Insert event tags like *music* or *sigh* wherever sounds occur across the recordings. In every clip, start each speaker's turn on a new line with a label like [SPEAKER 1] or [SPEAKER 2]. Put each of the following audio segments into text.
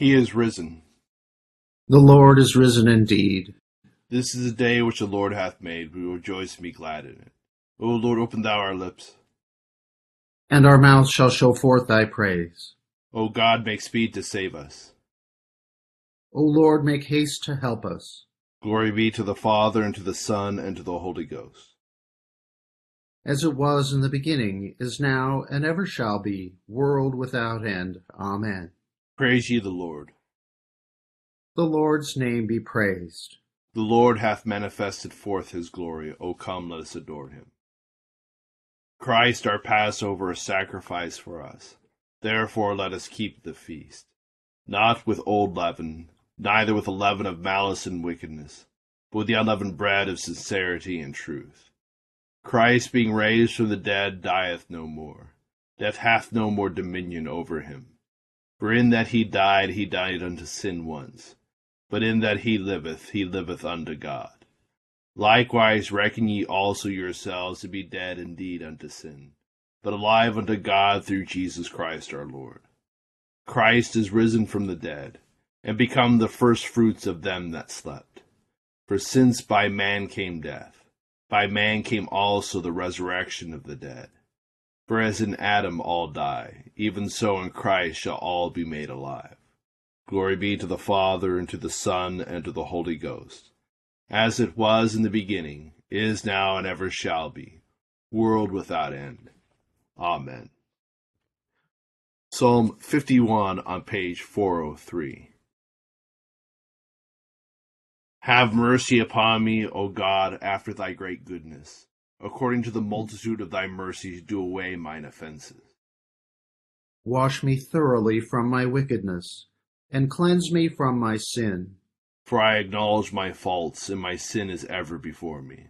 [SPEAKER 1] He is risen.
[SPEAKER 2] The Lord is risen indeed.
[SPEAKER 1] This is the day which the Lord hath made. We will rejoice and be glad in it. O Lord, open thou our lips.
[SPEAKER 2] And our mouths shall show forth thy praise.
[SPEAKER 1] O God, make speed to save us.
[SPEAKER 2] O Lord, make haste to help us.
[SPEAKER 1] Glory be to the Father, and to the Son, and to the Holy Ghost.
[SPEAKER 2] As it was in the beginning, is now, and ever shall be, world without end. Amen.
[SPEAKER 1] Praise ye the Lord.
[SPEAKER 2] The Lord's name be praised.
[SPEAKER 1] The Lord hath manifested forth his glory. O come, let us adore him. Christ our Passover is sacrificed for us. Therefore let us keep the feast, not with old leaven, neither with the leaven of malice and wickedness, but with the unleavened bread of sincerity and truth. Christ being raised from the dead dieth no more. Death hath no more dominion over him. For in that he died, he died unto sin once, but in that he liveth, he liveth unto God. Likewise reckon ye also yourselves to be dead indeed unto sin, but alive unto God through Jesus Christ our Lord. Christ is risen from the dead, and become the firstfruits of them that slept. For since by man came death, by man came also the resurrection of the dead. For as in Adam all die, even so in Christ shall all be made alive. Glory be to the Father, and to the Son, and to the Holy Ghost, as it was in the beginning, is now, and ever shall be, world without end. Amen. Psalm 51 on page 403. Have mercy upon me, O God, after thy great goodness. According to the multitude of thy mercies, do away mine offenses.
[SPEAKER 2] Wash me thoroughly from my wickedness, and cleanse me from my sin.
[SPEAKER 1] For I acknowledge my faults, and my sin is ever before me.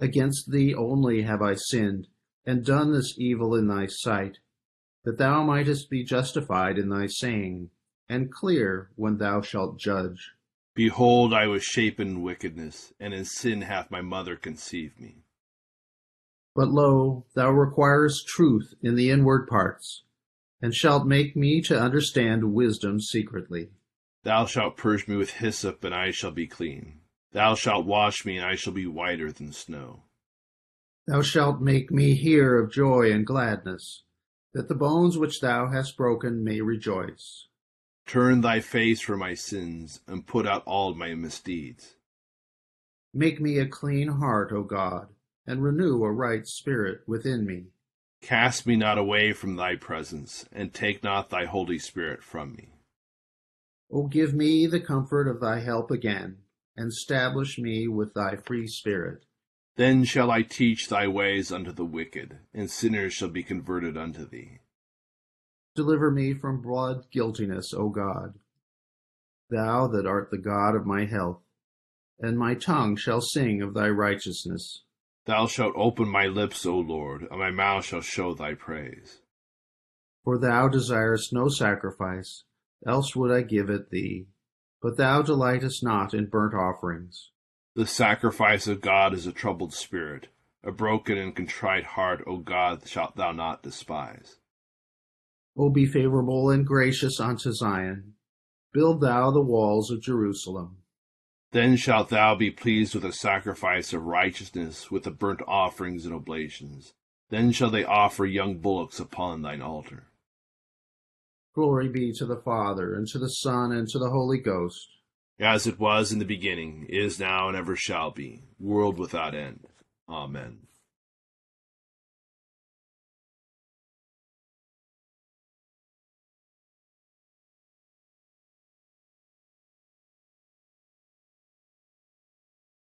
[SPEAKER 2] Against thee only have I sinned, and done this evil in thy sight, that thou mightest be justified in thy saying, and clear when thou shalt judge.
[SPEAKER 1] Behold, I was shapen in wickedness, and in sin hath my mother conceived me.
[SPEAKER 2] But lo, thou requirest truth in the inward parts, and shalt make me to understand wisdom secretly.
[SPEAKER 1] Thou shalt purge me with hyssop, and I shall be clean. Thou shalt wash me, and I shall be whiter than snow.
[SPEAKER 2] Thou shalt make me hear of joy and gladness, that the bones which thou hast broken may rejoice.
[SPEAKER 1] Turn thy face from my sins, and put out all my misdeeds.
[SPEAKER 2] Make me a clean heart, O God, and renew a right spirit within me.
[SPEAKER 1] Cast me not away from thy presence, and take not thy Holy Spirit from me.
[SPEAKER 2] O give me the comfort of thy help again, and stablish me with thy free spirit.
[SPEAKER 1] Then shall I teach thy ways unto the wicked, and sinners shall be converted unto thee.
[SPEAKER 2] Deliver me from blood guiltiness, O God, thou that art the God of my health, and my tongue shall sing of thy righteousness.
[SPEAKER 1] Thou shalt open my lips, O Lord, and my mouth shall show thy praise.
[SPEAKER 2] For thou desirest no sacrifice, else would I give it thee. But thou delightest not in burnt offerings.
[SPEAKER 1] The sacrifice of God is a troubled spirit. A broken and contrite heart, O God, shalt thou not despise.
[SPEAKER 2] O be favorable and gracious unto Zion. Build thou the walls of Jerusalem.
[SPEAKER 1] Then shalt thou be pleased with a sacrifice of righteousness, with the burnt offerings and oblations. Then shall they offer young bullocks upon thine altar.
[SPEAKER 2] Glory be to the Father, and to the Son, and to the Holy Ghost.
[SPEAKER 1] As it was in the beginning, is now, and ever shall be, world without end. Amen.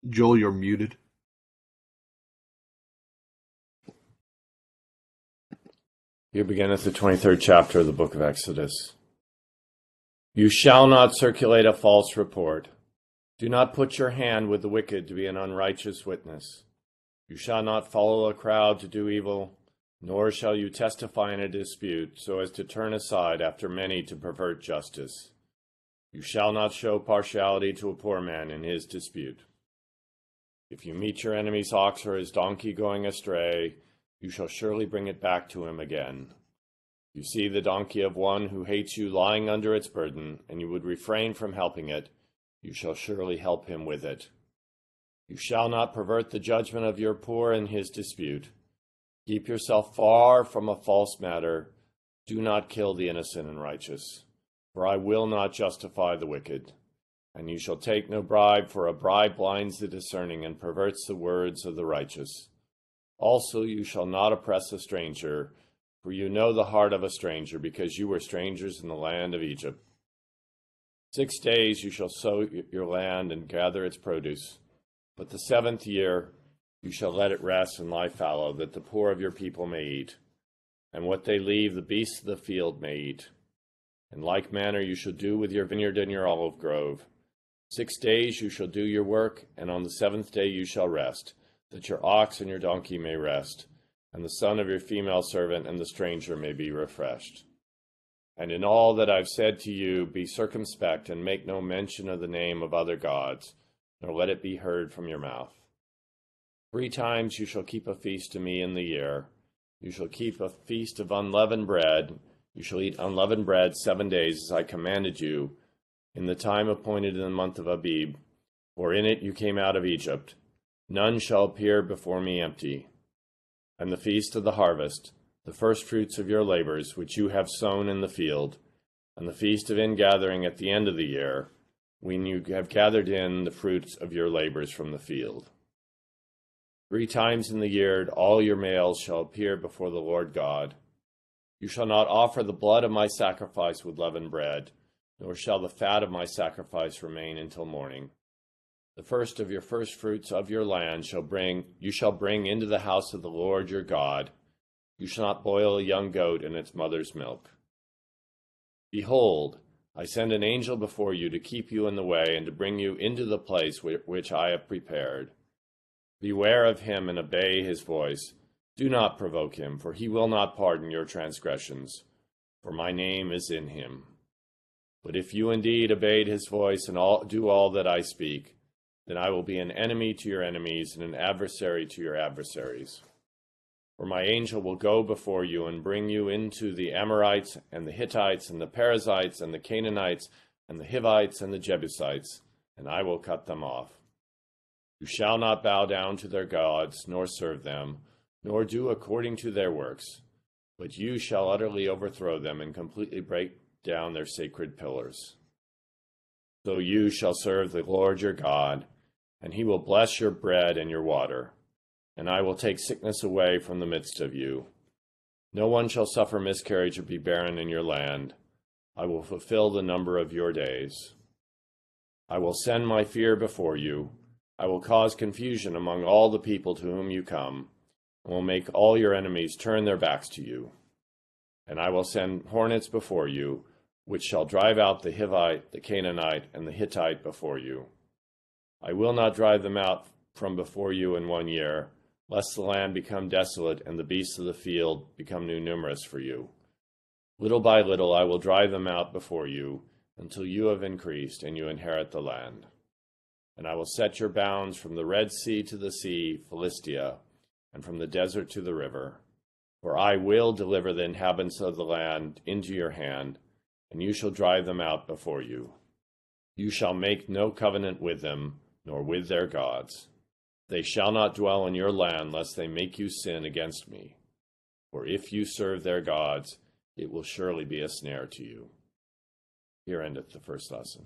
[SPEAKER 1] Joel, you're muted.
[SPEAKER 3] Here beginneth the 23rd chapter of the book of Exodus. You shall not circulate a false report. Do not put your hand with the wicked to be an unrighteous witness. You shall not follow a crowd to do evil, nor shall you testify in a dispute so as to turn aside after many to pervert justice. You shall not show partiality to a poor man in his dispute. If you meet your enemy's ox or his donkey going astray, you shall surely bring it back to him again. You see the donkey of one who hates you lying under its burden, and you would refrain from helping it, you shall surely help him with it. You shall not pervert the judgment of your poor in his dispute. Keep yourself far from a false matter. Do not kill the innocent and righteous, for I will not justify the wicked. And you shall take no bribe, for a bribe blinds the discerning and perverts the words of the righteous. Also, you shall not oppress a stranger for you know the heart of a stranger, because you were strangers in the land of Egypt. Six days you shall sow your land and gather its produce, but the seventh year you shall let it rest and lie fallow, that the poor of your people may eat, and what they leave the beasts of the field may eat. In like manner you shall do with your vineyard and your olive grove. Six days you shall do your work, and on the seventh day you shall rest, that your ox and your donkey may rest and the son of your female servant and the stranger may be refreshed. And in all that I've said to you, be circumspect and make no mention of the name of other gods, nor let it be heard from your mouth. Three times you shall keep a feast to me in the year. You shall keep a feast of unleavened bread. You shall eat unleavened bread seven days, as I commanded you, in the time appointed in the month of Abib, for in it you came out of Egypt. None shall appear before me empty and the feast of the harvest, the firstfruits of your labors which you have sown in the field, and the feast of ingathering at the end of the year, when you have gathered in the fruits of your labors from the field. Three times in the year all your males shall appear before the Lord God. You shall not offer the blood of my sacrifice with leavened bread, nor shall the fat of my sacrifice remain until morning. The first of your firstfruits of your land shall bring you shall bring into the house of the Lord your God. You shall not boil a young goat in its mother's milk. Behold, I send an angel before you to keep you in the way and to bring you into the place which I have prepared. Beware of him and obey his voice. Do not provoke him, for he will not pardon your transgressions, for my name is in him. But if you indeed obeyed his voice and all, do all that I speak, then I will be an enemy to your enemies and an adversary to your adversaries. For my angel will go before you and bring you into the Amorites and the Hittites and the Perizzites and the Canaanites and the Hivites and the Jebusites, and I will cut them off. You shall not bow down to their gods, nor serve them, nor do according to their works, but you shall utterly overthrow them and completely break down their sacred pillars. So you shall serve the Lord your God and he will bless your bread and your water, and I will take sickness away from the midst of you. No one shall suffer miscarriage or be barren in your land. I will fulfill the number of your days. I will send my fear before you. I will cause confusion among all the people to whom you come, and will make all your enemies turn their backs to you. And I will send hornets before you, which shall drive out the Hivite, the Canaanite, and the Hittite before you. I will not drive them out from before you in one year, lest the land become desolate and the beasts of the field become new numerous for you. Little by little I will drive them out before you, until you have increased and you inherit the land. And I will set your bounds from the Red Sea to the sea, Philistia, and from the desert to the river. For I will deliver the inhabitants of the land into your hand, and you shall drive them out before you. You shall make no covenant with them nor with their gods. They shall not dwell in your land, lest they make you sin against me. For if you serve their gods, it will surely be a snare to you. Here endeth the first lesson.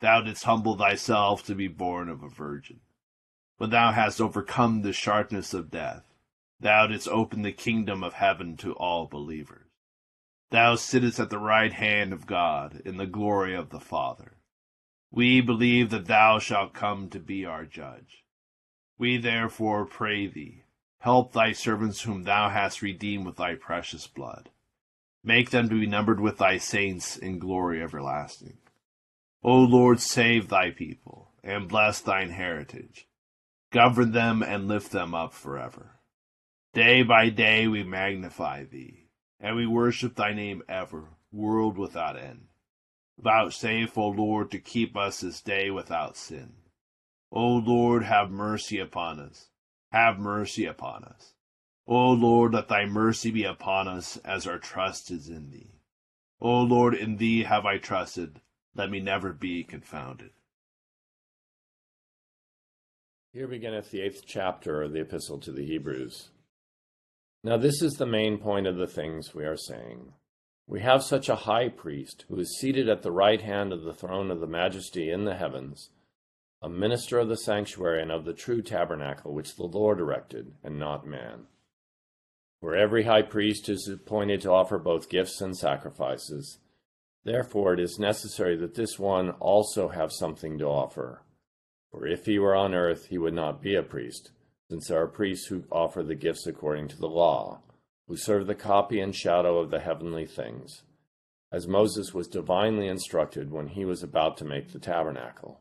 [SPEAKER 1] thou didst humble thyself to be born of a virgin. When thou hast overcome the sharpness of death, thou didst open the kingdom of heaven to all believers. Thou sittest at the right hand of God in the glory of the Father. We believe that thou shalt come to be our judge. We therefore pray thee, help thy servants whom thou hast redeemed with thy precious blood Make them to be numbered with thy saints in glory everlasting. O Lord, save thy people, and bless thine heritage. Govern them and lift them up forever. Day by day we magnify thee, and we worship thy name ever, world without end. Vouchsafe, O Lord, to keep us this day without sin. O Lord, have mercy upon us. Have mercy upon us. O Lord, let thy mercy be upon us, as our trust is in thee. O Lord, in thee have I trusted, let me never be confounded.
[SPEAKER 3] Here beginneth the eighth chapter of the Epistle to the Hebrews. Now, this is the main point of the things we are saying. We have such a high priest who is seated at the right hand of the throne of the majesty in the heavens, a minister of the sanctuary and of the true tabernacle which the Lord erected, and not man. For every high priest is appointed to offer both gifts and sacrifices. Therefore it is necessary that this one also have something to offer. For if he were on earth, he would not be a priest, since there are priests who offer the gifts according to the law, who serve the copy and shadow of the heavenly things, as Moses was divinely instructed when he was about to make the tabernacle.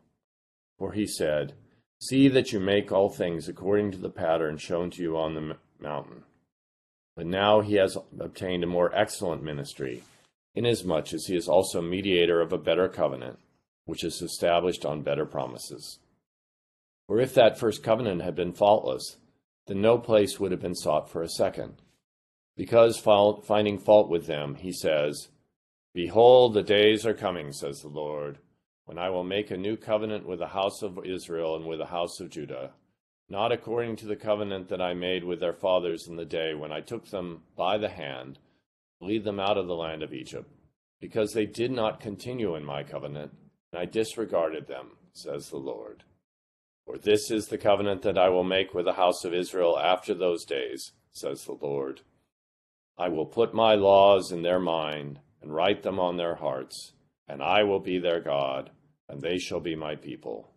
[SPEAKER 3] For he said, See that you make all things according to the pattern shown to you on the mountain. But now he has obtained a more excellent ministry, inasmuch as he is also mediator of a better covenant, which is established on better promises. For if that first covenant had been faultless, then no place would have been sought for a second. Because finding fault with them, he says, Behold, the days are coming, says the Lord, when I will make a new covenant with the house of Israel and with the house of Judah not according to the covenant that I made with their fathers in the day when I took them by the hand, lead them out of the land of Egypt, because they did not continue in my covenant, and I disregarded them, says the Lord. For this is the covenant that I will make with the house of Israel after those days, says the Lord. I will put my laws in their mind, and write them on their hearts, and I will be their God, and they shall be my people.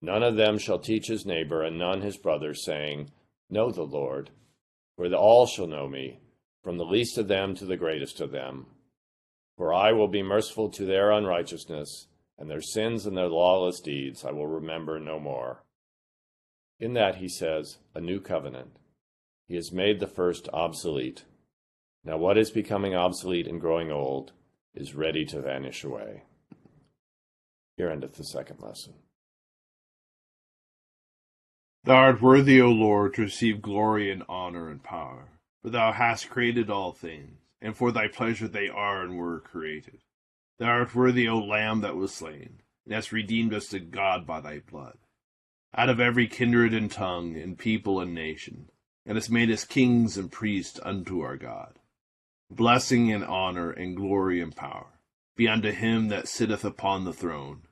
[SPEAKER 3] None of them shall teach his neighbor, and none his brother, saying, Know the Lord, for all shall know me, from the least of them to the greatest of them. For I will be merciful to their unrighteousness, and their sins and their lawless deeds I will remember no more. In that he says, a new covenant. He has made the first obsolete. Now what is becoming obsolete and growing old is ready to vanish away. Here endeth the second lesson.
[SPEAKER 1] Thou art worthy, O Lord, to receive glory and honor and power. For thou hast created all things, and for thy pleasure they are and were created. Thou art worthy, O Lamb that was slain, and hast redeemed us to God by thy blood. Out of every kindred and tongue, and people and nation, and hast made us kings and priests unto our God. Blessing and honor and glory and power be unto him that sitteth upon the throne,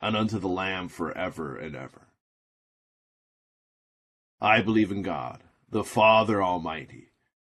[SPEAKER 1] and unto the Lamb for ever and ever. I believe in God, the Father Almighty,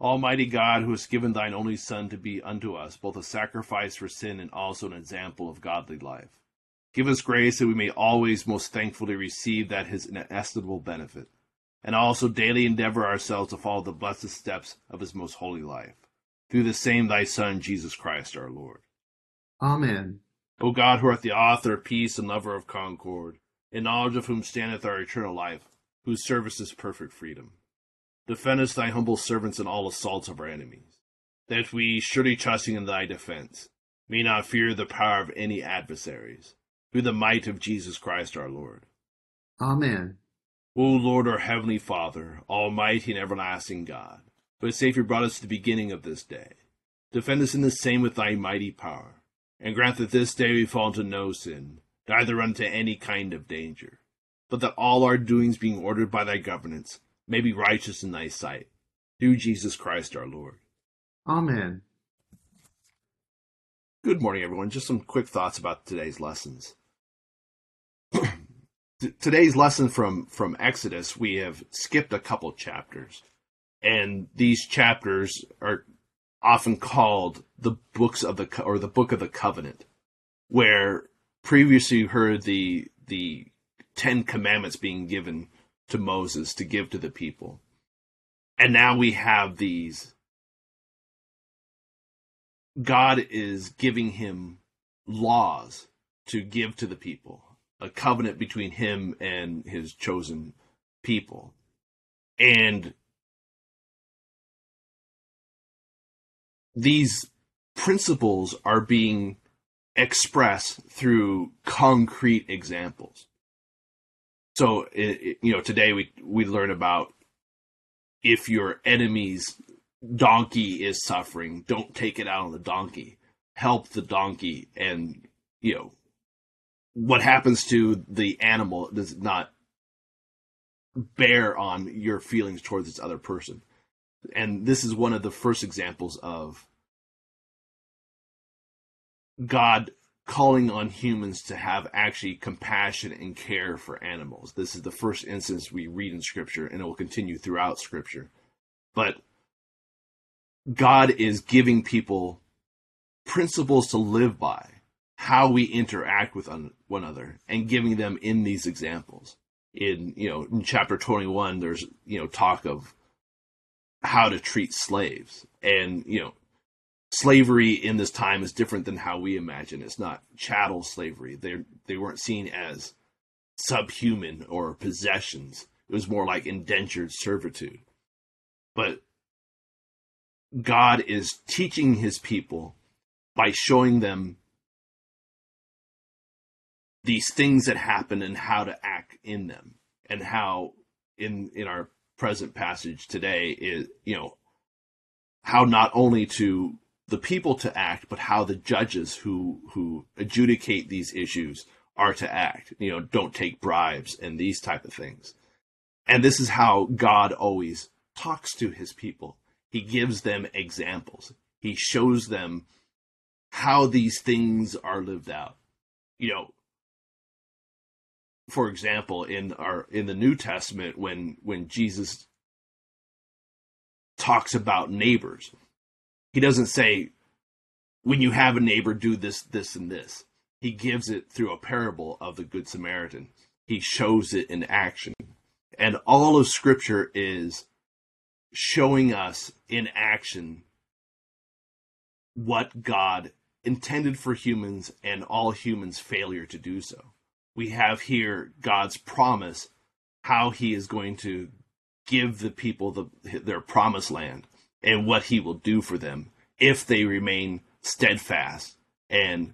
[SPEAKER 1] Almighty God, who hast given thine only Son to be unto us both a sacrifice for sin and also an example of godly life, give us grace that we may always most thankfully receive that his inestimable benefit, and also daily endeavor ourselves to follow the blessed steps of his most holy life. Through the same thy Son, Jesus Christ our Lord.
[SPEAKER 2] Amen.
[SPEAKER 1] O God, who art the author of peace and lover of concord, in knowledge of whom standeth our eternal life, whose service is perfect freedom Defend us, thy humble servants, in all assaults of our enemies, that we, surely trusting in thy defense, may not fear the power of any adversaries, through the might of Jesus Christ our Lord.
[SPEAKER 2] Amen.
[SPEAKER 1] O Lord, our heavenly Father, almighty and everlasting God, who has safely brought us to the beginning of this day, defend us in the same with thy mighty power, and grant that this day we fall into no sin, neither unto any kind of danger, but that all our doings being ordered by thy governance, may be righteous in thy sight. Through Jesus Christ our Lord.
[SPEAKER 2] Amen.
[SPEAKER 1] Good morning, everyone. Just some quick thoughts about today's lessons. *clears throat* today's lesson from, from Exodus, we have skipped a couple chapters. And these chapters are often called the books of the or the book of the covenant, where previously you heard the the Ten Commandments being given to Moses to give to the people. And now we have these. God is giving him laws to give to the people, a covenant between him and his chosen people. And these principles are being expressed through concrete examples. So it, you know, today we we learn about if your enemy's donkey is suffering, don't take it out on the donkey. Help the donkey, and you know what happens to the animal does not bear on your feelings towards this other person. And this is one of the first examples of God calling on humans to have actually compassion and care for animals. This is the first instance we read in Scripture, and it will continue throughout Scripture. But God is giving people principles to live by, how we interact with one another, and giving them in these examples. In you know, in chapter twenty-one, there's you know talk of how to treat slaves, and you know slavery in this time is different than how we imagine. It's not chattel slavery. They they weren't seen as subhuman or possessions. It was more like indentured servitude. But God is teaching his people by showing them these things that happen and how to act in them and how in in our present passage today is you know how not only to the people to act, but how the judges who who adjudicate these issues are to act. You know, don't take bribes and these type of things. And this is how God always talks to his people. He gives them examples. He shows them how these things are lived out. You know, for example, in our in the New Testament when when Jesus talks about neighbors, he doesn't say, when you have a neighbor, do this, this, and this. He gives it through a parable of the Good Samaritan. He shows it in action. And all of Scripture is showing us in action what God intended for humans and all humans' failure to do so. We have here God's promise, how He is going to give the people the, their promised land and what he will do for them if they remain steadfast and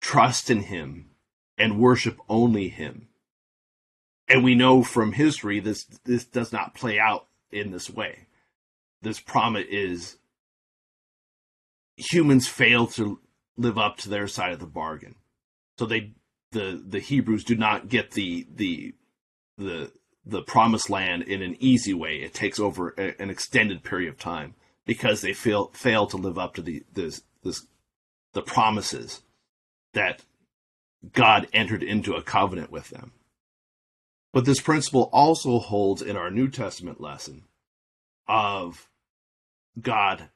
[SPEAKER 1] trust in him and worship only him. And we know from history this this does not play out in this way. This promise is humans fail to live up to their side of the bargain. So they the the Hebrews do not get the the the the promised land in an easy way. It takes over a, an extended period of time because they fail fail to live up to the this this the promises that God entered into a covenant with them. But this principle also holds in our New Testament lesson of God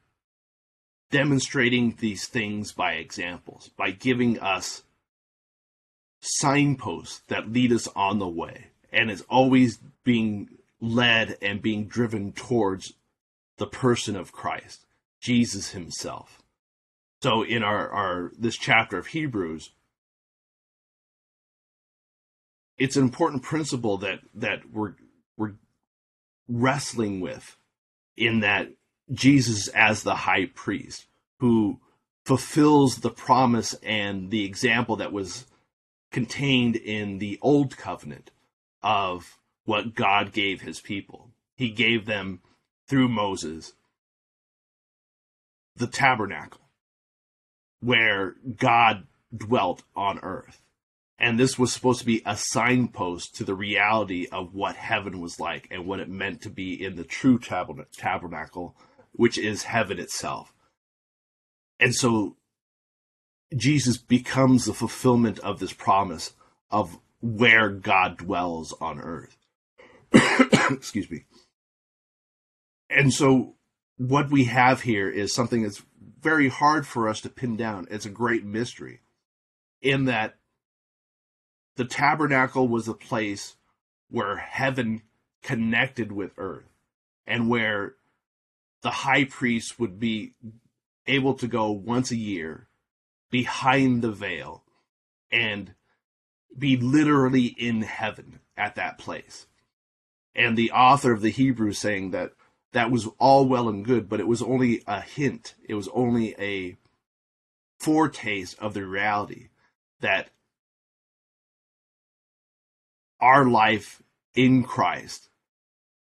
[SPEAKER 1] demonstrating these things by examples, by giving us signposts that lead us on the way, and is always being led and being driven towards the person of Christ, Jesus himself. So in our, our this chapter of Hebrews, it's an important principle that that we're we're wrestling with in that Jesus as the high priest who fulfills the promise and the example that was contained in the old covenant of what God gave his people. He gave them through Moses the tabernacle where God dwelt on earth. And this was supposed to be a signpost to the reality of what heaven was like and what it meant to be in the true tabernacle, which is heaven itself. And so Jesus becomes the fulfillment of this promise of where God dwells on earth. *coughs* Excuse me. And so what we have here is something that's very hard for us to pin down. It's a great mystery in that the tabernacle was a place where heaven connected with earth and where the high priest would be able to go once a year behind the veil and be literally in heaven at that place. And the author of the Hebrews saying that that was all well and good, but it was only a hint. It was only a foretaste of the reality that our life in Christ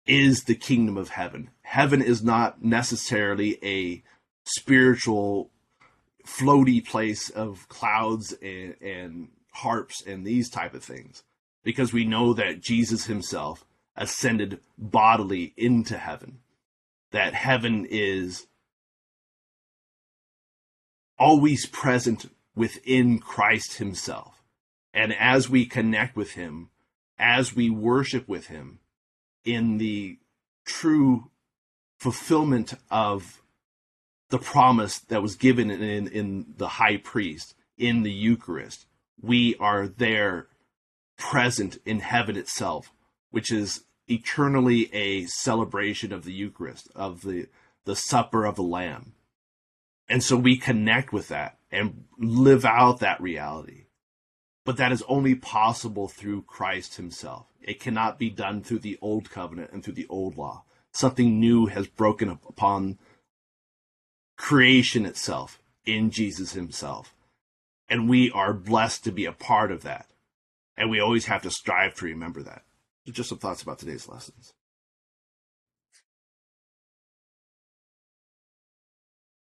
[SPEAKER 1] is the kingdom of heaven. Heaven is not necessarily a spiritual floaty place of clouds and, and harps and these type of things because we know that Jesus himself ascended bodily into heaven that heaven is always present within Christ himself and as we connect with him as we worship with him in the true fulfillment of the promise that was given in, in the high priest in the Eucharist. We are there present in heaven itself, which is eternally a celebration of the Eucharist, of the, the supper of the Lamb. And so we connect with that and live out that reality. But that is only possible through Christ Himself. It cannot be done through the old covenant and through the old law. Something new has broken upon creation itself in Jesus Himself. And we are blessed to be a part of that. And we always have to strive to remember that. So just some thoughts about today's lessons.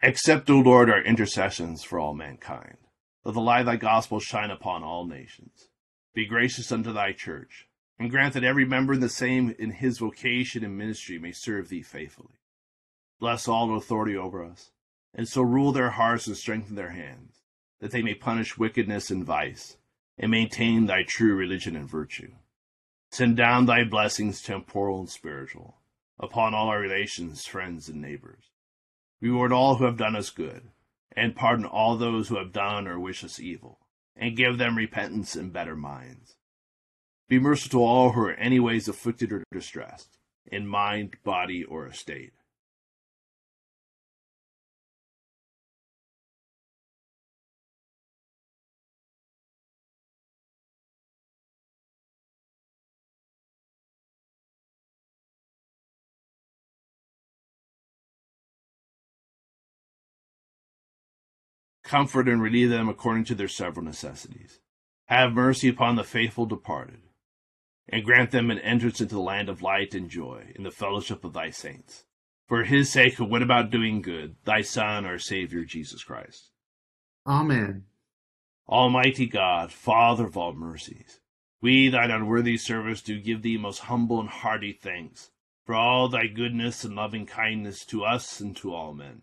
[SPEAKER 1] Accept, O Lord, our intercessions for all mankind. Let the light of thy gospel shine upon all nations. Be gracious unto thy church, and grant that every member in the same in his vocation and ministry may serve thee faithfully. Bless all in authority over us, and so rule their hearts and strengthen their hands, that they may punish wickedness and vice, and maintain thy true religion and virtue. Send down thy blessings, temporal and spiritual, upon all our relations, friends, and neighbors. Reward all who have done us good and pardon all those who have done or wish us evil, and give them repentance and better minds. Be merciful to all who are any ways afflicted or distressed, in mind, body, or estate comfort and relieve them according to their several necessities. Have mercy upon the faithful departed, and grant them an entrance into the land of light and joy in the fellowship of thy saints. For his sake who went about doing good, thy Son, our Savior, Jesus Christ.
[SPEAKER 2] Amen.
[SPEAKER 1] Almighty God, Father of all mercies, we, thine unworthy servants, do give thee most humble and hearty thanks for all thy goodness and loving kindness to us and to all men.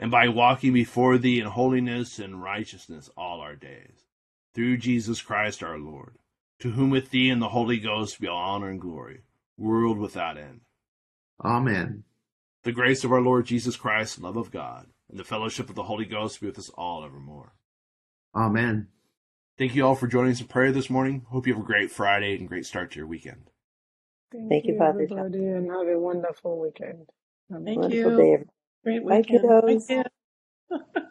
[SPEAKER 1] and by walking before thee in holiness and righteousness all our days. Through Jesus Christ our Lord, to whom with thee and the Holy Ghost be all honor and glory, world without end.
[SPEAKER 2] Amen.
[SPEAKER 1] The grace of our Lord Jesus Christ, the love of God, and the fellowship of the Holy Ghost be with us all evermore.
[SPEAKER 2] Amen.
[SPEAKER 1] Thank you all for joining us in prayer this morning. Hope you have a great Friday and great start to your weekend.
[SPEAKER 4] Thank you, Father John.
[SPEAKER 5] everybody, and have a wonderful weekend. Amen.
[SPEAKER 4] Wonderful
[SPEAKER 6] you.
[SPEAKER 4] day.
[SPEAKER 6] Great
[SPEAKER 4] Bye,
[SPEAKER 6] weekend. Thank kiddos. *laughs*